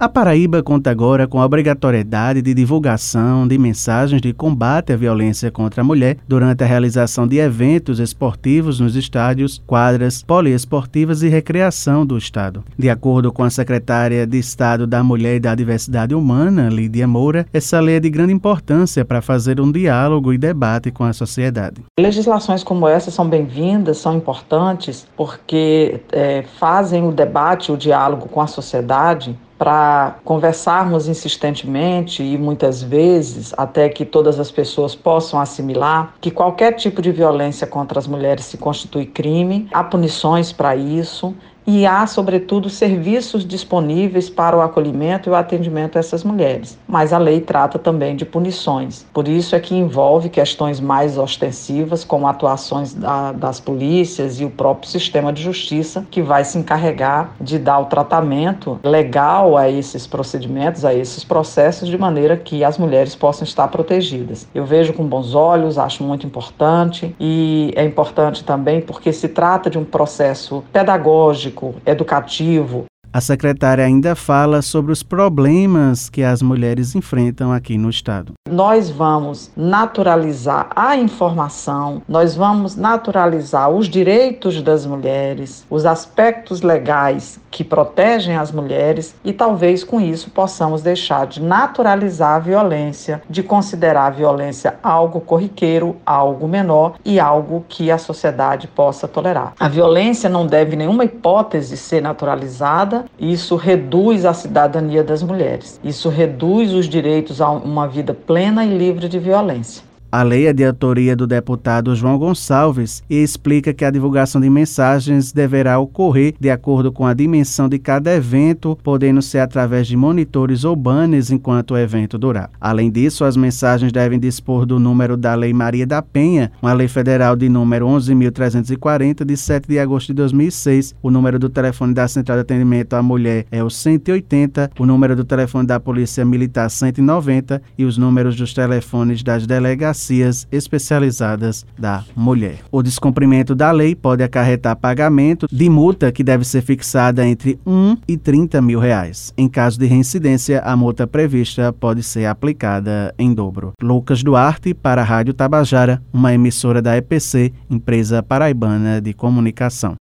A Paraíba conta agora com a obrigatoriedade de divulgação de mensagens de combate à violência contra a mulher durante a realização de eventos esportivos nos estádios, quadras, poliesportivas e recreação do Estado. De acordo com a secretária de Estado da Mulher e da Diversidade Humana, Lídia Moura, essa lei é de grande importância para fazer um diálogo e debate com a sociedade. Legislações como essa são bem-vindas, são importantes, porque é, fazem o debate, o diálogo com a sociedade para conversarmos insistentemente e muitas vezes até que todas as pessoas possam assimilar que qualquer tipo de violência contra as mulheres se constitui crime, há punições para isso e há, sobretudo, serviços disponíveis para o acolhimento e o atendimento a essas mulheres. Mas a lei trata também de punições. Por isso é que envolve questões mais ostensivas, como atuações da, das polícias e o próprio sistema de justiça, que vai se encarregar de dar o tratamento legal a esses procedimentos, a esses processos, de maneira que as mulheres possam estar protegidas. Eu vejo com bons olhos, acho muito importante e é importante também porque se trata de um processo pedagógico educativo. A secretária ainda fala sobre os problemas que as mulheres enfrentam aqui no estado. Nós vamos naturalizar a informação, nós vamos naturalizar os direitos das mulheres, os aspectos legais que protegem as mulheres e talvez com isso possamos deixar de naturalizar a violência, de considerar a violência algo corriqueiro, algo menor e algo que a sociedade possa tolerar. A violência não deve nenhuma hipótese ser naturalizada, isso reduz a cidadania das mulheres. Isso reduz os direitos a uma vida plena e livre de violência. A lei é de autoria do deputado João Gonçalves e explica que a divulgação de mensagens deverá ocorrer de acordo com a dimensão de cada evento, podendo ser através de monitores ou banners enquanto o evento durar. Além disso, as mensagens devem dispor do número da Lei Maria da Penha, uma lei federal de número 11.340, de 7 de agosto de 2006. O número do telefone da Central de Atendimento à Mulher é o 180, o número do telefone da Polícia Militar 190 e os números dos telefones das delegações delegacias especializadas da mulher. O descumprimento da lei pode acarretar pagamento de multa que deve ser fixada entre 1 e 30 mil reais. Em caso de reincidência, a multa prevista pode ser aplicada em dobro. Lucas Duarte para a Rádio Tabajara, uma emissora da EPC, empresa paraibana de comunicação.